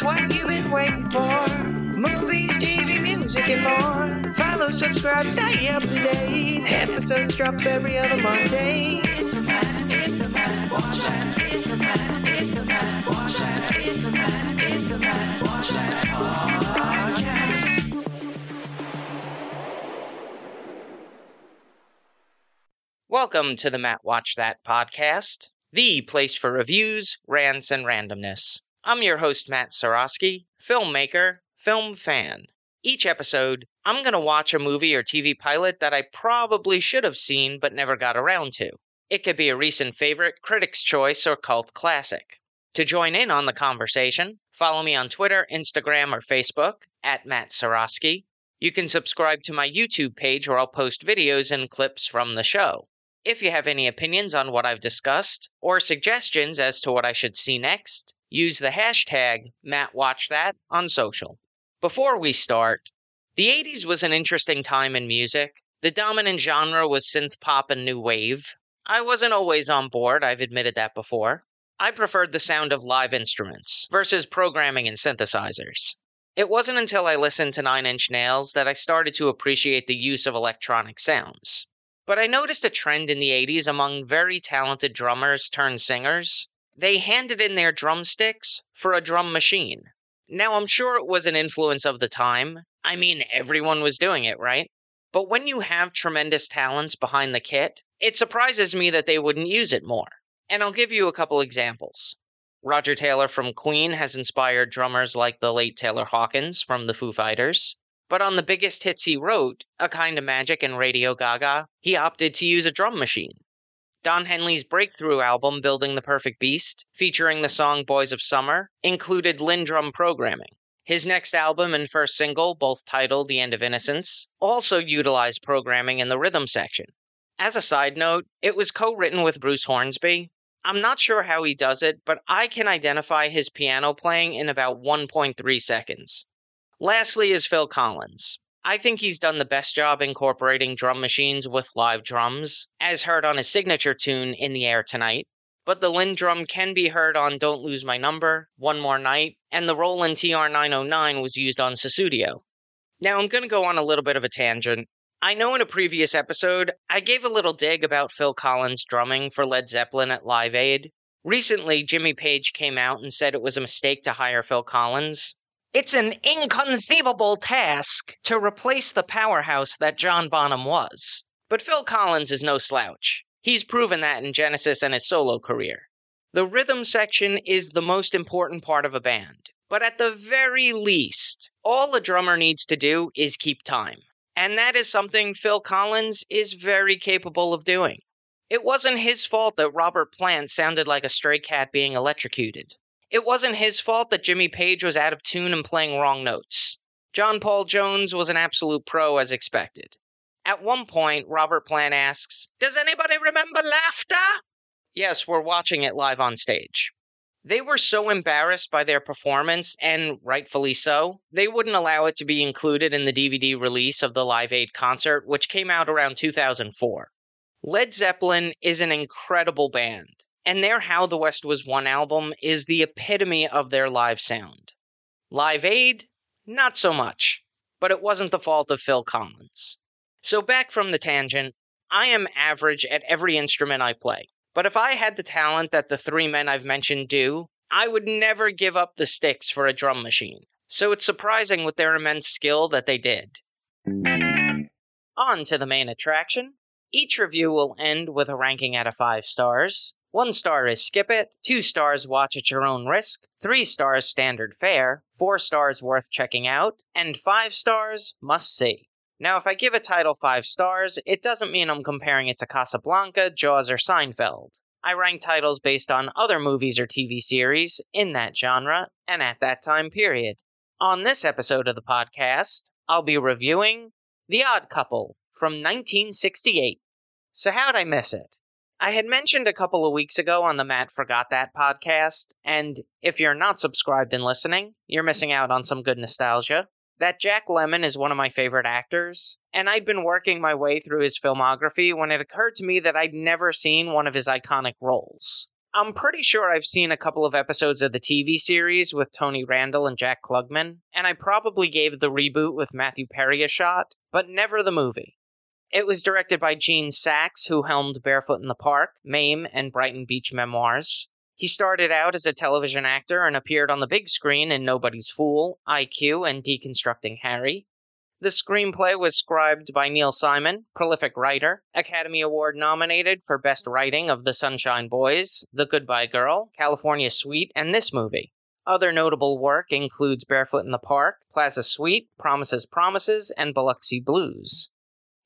is what you've been waiting for. Movies, TV, music, and more. Follow, subscribe, stay up to date. Episodes drop every other Monday. It's the man, it's the man, watch that. It's the man, it's the man, watch that. It's the man, it's the man, watch that podcast. Welcome to the Matt Watch That podcast, the place for reviews, rants, and randomness. I'm your host, Matt Seroski, filmmaker, film fan. Each episode, I'm going to watch a movie or TV pilot that I probably should have seen but never got around to. It could be a recent favorite, critic's choice, or cult classic. To join in on the conversation, follow me on Twitter, Instagram, or Facebook at Matt Seroski. You can subscribe to my YouTube page where I'll post videos and clips from the show. If you have any opinions on what I've discussed or suggestions as to what I should see next, use the hashtag MattWatchThat on social. Before we start, the 80s was an interesting time in music. The dominant genre was synth pop and new wave. I wasn't always on board, I've admitted that before. I preferred the sound of live instruments versus programming and synthesizers. It wasn't until I listened to Nine Inch Nails that I started to appreciate the use of electronic sounds. But I noticed a trend in the 80s among very talented drummers turned singers. They handed in their drumsticks for a drum machine. Now, I'm sure it was an influence of the time. I mean, everyone was doing it, right? But when you have tremendous talents behind the kit, it surprises me that they wouldn't use it more. And I'll give you a couple examples. Roger Taylor from Queen has inspired drummers like the late Taylor Hawkins from the Foo Fighters. But on the biggest hits he wrote, A Kind of Magic and Radio Gaga, he opted to use a drum machine. Don Henley's breakthrough album, Building the Perfect Beast, featuring the song Boys of Summer, included LinnDrum programming. His next album and first single, both titled The End of Innocence, also utilized programming in the rhythm section. As a side note, it was co written with Bruce Hornsby. I'm not sure how he does it, but I can identify his piano playing in about 1.3 seconds. Lastly is Phil Collins. I think he's done the best job incorporating drum machines with live drums, as heard on his signature tune In the Air Tonight. But the LinnDrum can be heard on Don't Lose My Number, One More Night, and the Roland TR909 was used on Sussudio. Now I'm going to go on a little bit of a tangent. I know in a previous episode, I gave a little dig about Phil Collins drumming for Led Zeppelin at Live Aid. Recently, Jimmy Page came out and said it was a mistake to hire Phil Collins, it's an inconceivable task to replace the powerhouse that John Bonham was. But Phil Collins is no slouch. He's proven that in Genesis and his solo career. The rhythm section is the most important part of a band. But at the very least, all a drummer needs to do is keep time. And that is something Phil Collins is very capable of doing. It wasn't his fault that Robert Plant sounded like a stray cat being electrocuted. It wasn't his fault that Jimmy Page was out of tune and playing wrong notes. John Paul Jones was an absolute pro as expected. At one point, Robert Plant asks, Does anybody remember laughter? Yes, we're watching it live on stage. They were so embarrassed by their performance, and rightfully so, they wouldn't allow it to be included in the DVD release of the Live Aid concert, which came out around 2004. Led Zeppelin is an incredible band and their How the West Was Won album is the epitome of their live sound. Live Aid, not so much, but it wasn't the fault of Phil Collins. So, back from the tangent, I am average at every instrument I play. But if I had the talent that the three men I've mentioned do, I would never give up the sticks for a drum machine. So it's surprising with their immense skill that they did. On to the main attraction. Each review will end with a ranking out of five stars. One star is skip it, two stars watch at your own risk, three stars standard fare, four stars worth checking out, and five stars must see. Now, if I give a title five stars, it doesn't mean I'm comparing it to Casablanca, Jaws, or Seinfeld. I rank titles based on other movies or TV series in that genre and at that time period. On this episode of the podcast, I'll be reviewing The Odd Couple from 1968. So, how'd I miss it? I had mentioned a couple of weeks ago on the Matt Forgot That podcast, and if you're not subscribed and listening, you're missing out on some good nostalgia. That Jack Lemmon is one of my favorite actors, and I'd been working my way through his filmography when it occurred to me that I'd never seen one of his iconic roles. I'm pretty sure I've seen a couple of episodes of the TV series with Tony Randall and Jack Klugman, and I probably gave the reboot with Matthew Perry a shot, but never the movie. It was directed by Gene Saks, who helmed Barefoot in the Park, Mame, and Brighton Beach Memoirs. He started out as a television actor and appeared on the big screen in Nobody's Fool, IQ, and Deconstructing Harry. The screenplay was scribed by Neil Simon, prolific writer, Academy Award nominated for Best Writing of The Sunshine Boys, The Goodbye Girl, California Suite, and this movie. Other notable work includes Barefoot in the Park, Plaza Suite, Promises Promises, and Biloxi Blues.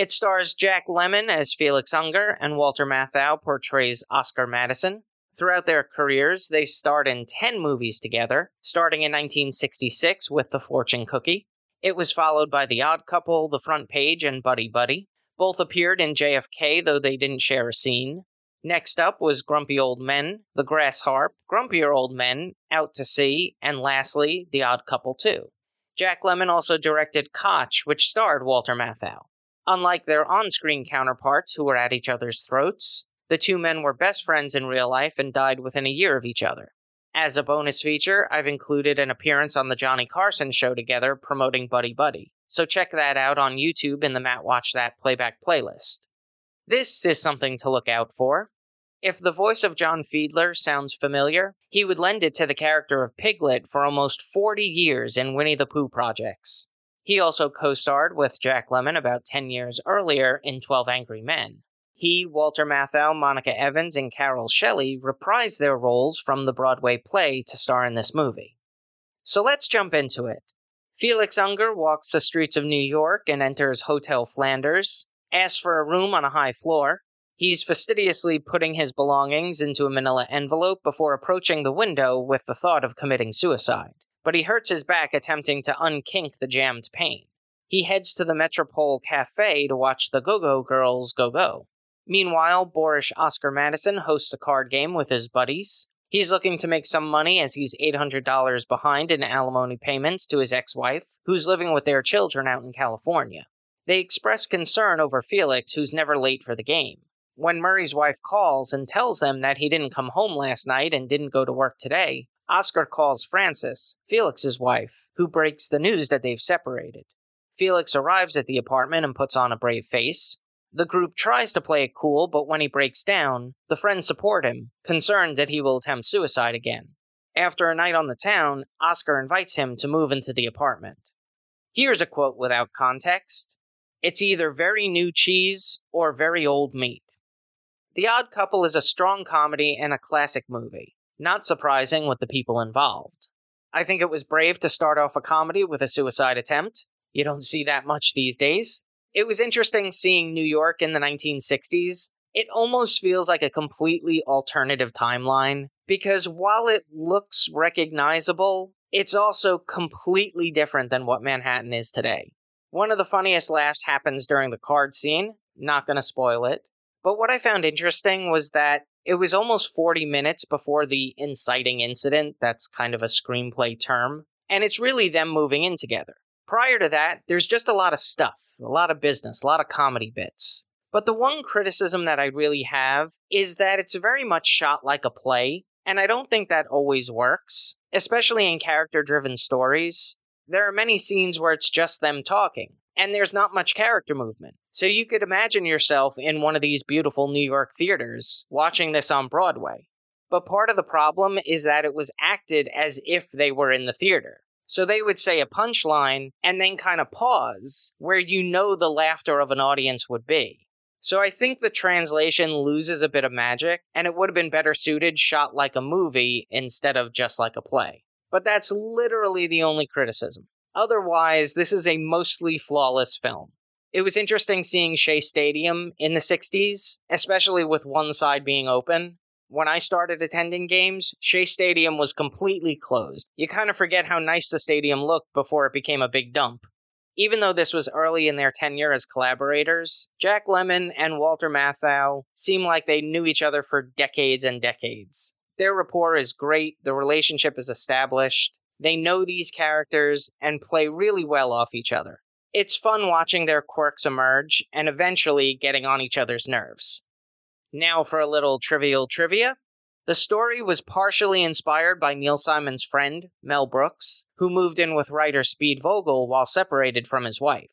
It stars Jack Lemmon as Felix Unger, and Walter Matthau portrays Oscar Madison. Throughout their careers, they starred in 10 movies together, starting in 1966 with The Fortune Cookie, it was followed by The Odd Couple, The Front Page, and Buddy Buddy. Both appeared in JFK, though they didn't share a scene. Next up was Grumpy Old Men, The Grass Harp, Grumpier Old Men, Out to Sea, and lastly, The Odd Couple 2. Jack Lemmon also directed Kotch, which starred Walter Matthau. Unlike their on screen counterparts who were at each other's throats, the two men were best friends in real life and died within a year of each other. As a bonus feature, I've included an appearance on the Johnny Carson show together promoting Buddy Buddy. So check that out on YouTube in the Matt Watch That playback playlist. This is something to look out for. If the voice of John Fiedler sounds familiar, he would lend it to the character of Piglet for almost 40 years in Winnie the Pooh projects. He also co starred with Jack Lemmon about 10 years earlier in 12 Angry Men. He, Walter Matthau, Monica Evans, and Carole Shelley reprised their roles from the Broadway play to star in this movie. So let's jump into it. Felix Unger walks the streets of New York and enters Hotel Flanders, asks for a room on a high floor. He's fastidiously putting his belongings into a manila envelope before approaching the window with the thought of committing suicide. But he hurts his back attempting to unkink the jammed pane. He heads to the Metropole Cafe to watch the Go Go Girls go go. Meanwhile, boorish Oscar Madison hosts a card game with his buddies. He's looking to make some money as he's $800 behind in alimony payments to his ex wife, who's living with their children out in California. They express concern over Felix, who's never late for the game. When Murray's wife calls and tells them that he didn't come home last night and didn't go to work today, Oscar calls Frances, Felix's wife, who breaks the news that they've separated. Felix arrives at the apartment and puts on a brave face. The group tries to play it cool, but when he breaks down, the friends support him, concerned that he will attempt suicide again. After a night on the town, Oscar invites him to move into the apartment. Here's a quote without context It's either very new cheese or very old meat. The Odd Couple is a strong comedy and a classic movie, not surprising with the people involved. I think it was brave to start off a comedy with a suicide attempt. You don't see that much these days. It was interesting seeing New York in the 1960s. It almost feels like a completely alternative timeline because while it looks recognizable, it's also completely different than what Manhattan is today. One of the funniest laughs happens during the card scene, not going to spoil it. But what I found interesting was that it was almost 40 minutes before the inciting incident, that's kind of a screenplay term, and it's really them moving in together. Prior to that, there's just a lot of stuff, a lot of business, a lot of comedy bits. But the one criticism that I really have is that it's very much shot like a play, and I don't think that always works, especially in character driven stories. There are many scenes where it's just them talking, and there's not much character movement. So you could imagine yourself in one of these beautiful New York theaters watching this on Broadway. But part of the problem is that it was acted as if they were in the theater. So they would say a punchline and then kind of pause where you know the laughter of an audience would be. So I think the translation loses a bit of magic, and it would have been better suited shot like a movie instead of just like a play. But that's literally the only criticism. Otherwise, this is a mostly flawless film. It was interesting seeing Shea Stadium in the 60s, especially with one side being open, when I started attending games, Shea Stadium was completely closed. You kind of forget how nice the stadium looked before it became a big dump. Even though this was early in their tenure as collaborators, Jack Lemmon and Walter Matthau seem like they knew each other for decades and decades. Their rapport is great, the relationship is established, they know these characters and play really well off each other. It's fun watching their quirks emerge and eventually getting on each other's nerves. Now for a little trivial trivia. The story was partially inspired by Neil Simon's friend, Mel Brooks, who moved in with writer Speed Vogel while separated from his wife.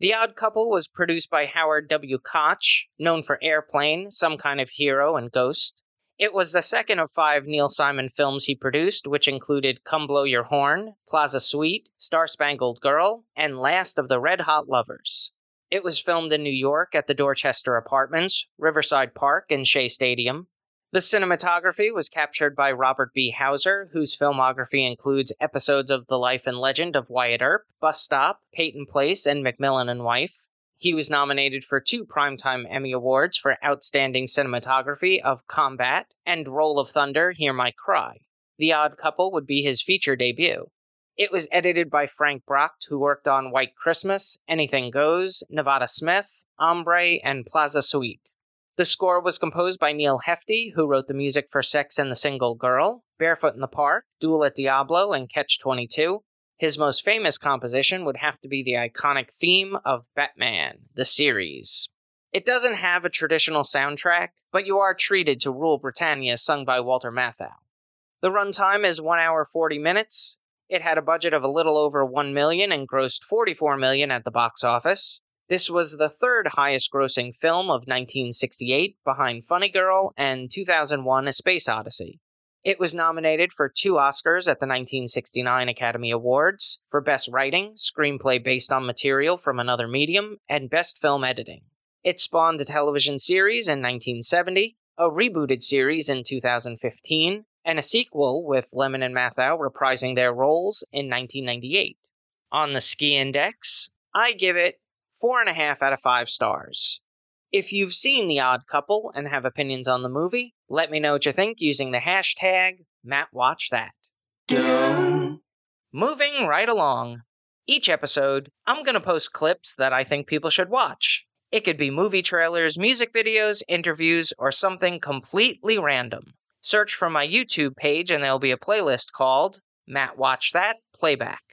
The Odd Couple was produced by Howard W. Koch, known for Airplane, Some Kind of Hero, and Ghost. It was the second of five Neil Simon films he produced, which included Come Blow Your Horn, Plaza Suite, Star Spangled Girl, and Last of the Red Hot Lovers. It was filmed in New York at the Dorchester Apartments, Riverside Park, and Shea Stadium. The cinematography was captured by Robert B. Hauser, whose filmography includes episodes of The Life and Legend of Wyatt Earp, Bus Stop, Peyton Place, and McMillan and Wife. He was nominated for two Primetime Emmy Awards for Outstanding Cinematography of Combat and Roll of Thunder, Hear My Cry. The Odd Couple would be his feature debut. It was edited by Frank Bracht, who worked on White Christmas, Anything Goes, Nevada Smith, Hombre, and Plaza Suite. The score was composed by Neal Hefti, who wrote the music for Sex and the Single Girl, Barefoot in the Park, Duel at Diablo, and Catch 22. His most famous composition would have to be the iconic theme of Batman, the series. It doesn't have a traditional soundtrack, but you are treated to Rule Britannia sung by Walter Matthau. The runtime is 1 hour 40 minutes. It had a budget of a little over 1 million and grossed 44 million at the box office. This was the third highest grossing film of 1968, behind Funny Girl and 2001 A Space Odyssey. It was nominated for two Oscars at the 1969 Academy Awards for Best Writing, Screenplay Based on Material from Another Medium, and Best Film Editing. It spawned a television series in 1970, a rebooted series in 2015, and a sequel with Lemmon and Matthau reprising their roles in 1998. On the Ski Index, I give it four and a half out of five stars. If you've seen The Odd Couple and have opinions on the movie, let me know what you think using the hashtag MattWatchThat. Moving right along. Each episode, I'm going to post clips that I think people should watch. It could be movie trailers, music videos, interviews, or something completely random. Search for my YouTube page and there'll be a playlist called Matt Watch That Playback.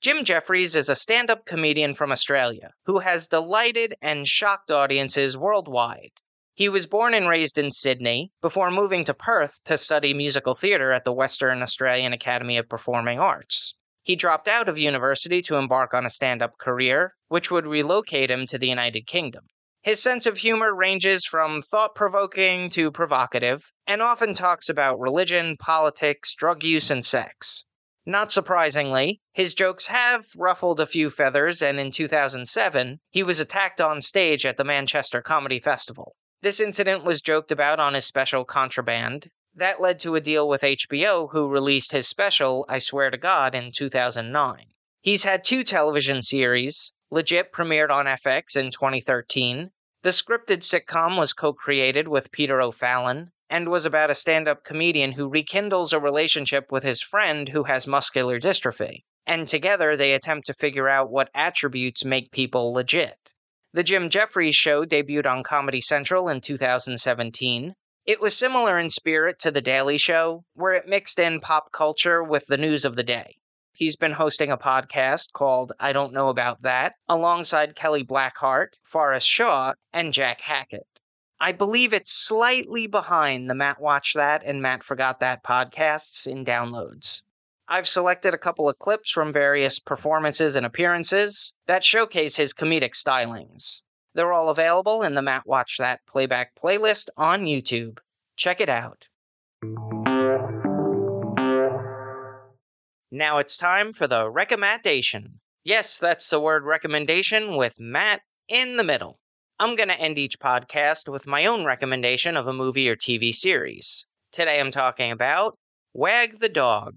Jim Jefferies is a stand up comedian from Australia who has delighted and shocked audiences worldwide. He was born and raised in Sydney before moving to Perth to study musical theatre at the Western Australian Academy of Performing Arts. He dropped out of university to embark on a stand up career, which would relocate him to the United Kingdom. His sense of humor ranges from thought provoking to provocative, and often talks about religion, politics, drug use, and sex. Not surprisingly, his jokes have ruffled a few feathers, and in 2007, he was attacked on stage at the Manchester Comedy Festival. This incident was joked about on his special Contraband. That led to a deal with HBO, who released his special, I Swear to God, in 2009. He's had two television series. Legit premiered on FX in 2013. The scripted sitcom was co created with Peter O'Fallon, and was about a stand up comedian who rekindles a relationship with his friend who has muscular dystrophy. And together they attempt to figure out what attributes make people legit. The Jim Jefferies show debuted on Comedy Central in 2017. It was similar in spirit to The Daily Show, where it mixed in pop culture with the news of the day. He's been hosting a podcast called I Don't Know About That alongside Kelly Blackheart, Forrest Shaw, and Jack Hackett. I believe it's slightly behind the Matt Watch That and Matt Forgot That podcasts in downloads. I've selected a couple of clips from various performances and appearances that showcase his comedic stylings. They're all available in the Matt Watch That playback playlist on YouTube. Check it out. Now it's time for the recommendation. Yes, that's the word recommendation with Matt in the middle. I'm going to end each podcast with my own recommendation of a movie or TV series. Today I'm talking about Wag the Dog,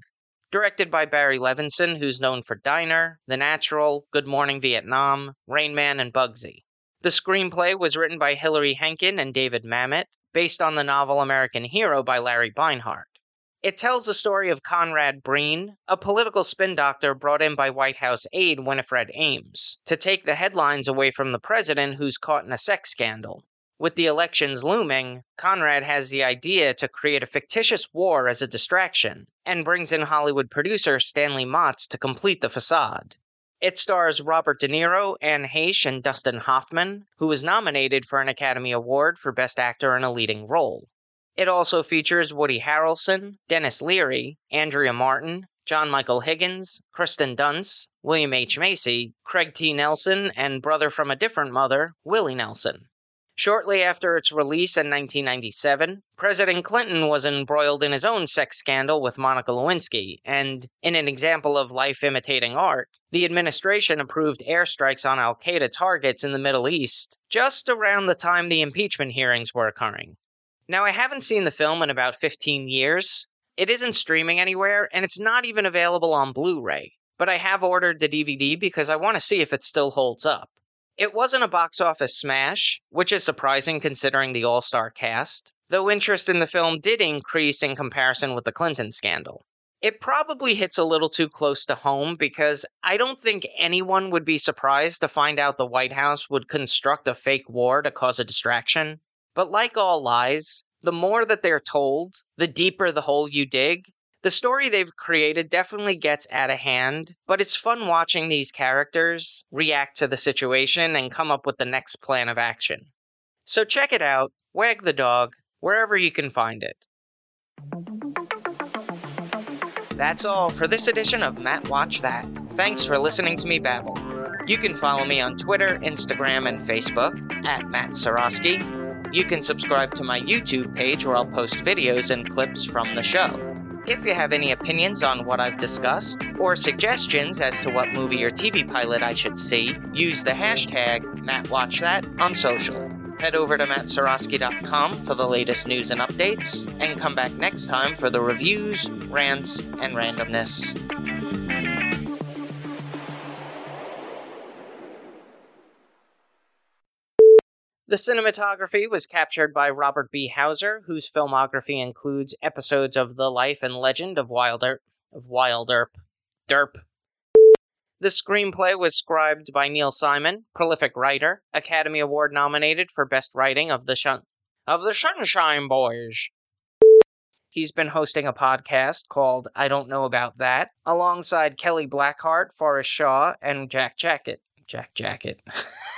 directed by Barry Levinson, who's known for Diner, The Natural, Good Morning Vietnam, Rain Man, and Bugsy. The screenplay was written by Hilary Henkin and David Mamet, based on the novel American Hero by Larry Beinhart. It tells the story of Conrad Brean, a political spin doctor brought in by White House aide Winifred Ames, to take the headlines away from the president who's caught in a sex scandal. With the elections looming, Conrad has the idea to create a fictitious war as a distraction, and brings in Hollywood producer Stanley Motss to complete the facade. It stars Robert De Niro, Anne Heche, and Dustin Hoffman, who was nominated for an Academy Award for Best Actor in a Leading Role. It also features Woody Harrelson, Denis Leary, Andrea Martin, John Michael Higgins, Kristen Dunst, William H. Macy, Craig T. Nelson, and brother from a different mother, Willie Nelson. Shortly after its release in 1997, President Clinton was embroiled in his own sex scandal with Monica Lewinsky, and in an example of life imitating art, the administration approved airstrikes on Al Qaeda targets in the Middle East just around the time the impeachment hearings were occurring. Now, I haven't seen the film in about 15 years. It isn't streaming anywhere, and it's not even available on Blu ray, but I have ordered the DVD because I want to see if it still holds up. It wasn't a box office smash, which is surprising considering the all star cast, though interest in the film did increase in comparison with the Clinton scandal. It probably hits a little too close to home because I don't think anyone would be surprised to find out the White House would construct a fake war to cause a distraction. But like all lies, the more that they're told, the deeper the hole you dig, the story they've created definitely gets out of hand, but it's fun watching these characters react to the situation and come up with the next plan of action. So check it out, Wag the Dog, wherever you can find it. That's all for this edition of Matt Watch That. Thanks for listening to me babble. You can follow me on Twitter, Instagram, and Facebook at Matt Seroski. You can subscribe to my YouTube page where I'll post videos and clips from the show. If you have any opinions on what I've discussed, or suggestions as to what movie or TV pilot I should see, use the hashtag MattWatchThat on social. Head over to mattseroski.com for the latest news and updates, and come back next time for the reviews, rants, and randomness. The cinematography was captured by Robert B. Hauser, whose filmography includes episodes of The Life and Legend of Wilder of Wilderp. Derp. The screenplay was scribed by Neil Simon, prolific writer, Academy Award nominated for Best Writing of the Shun- of the Sunshine Boys. He's been hosting a podcast called I Don't Know About That, alongside Kelly Blackheart, Forrest Shaw, and Jack Jacket. Jack Jacket.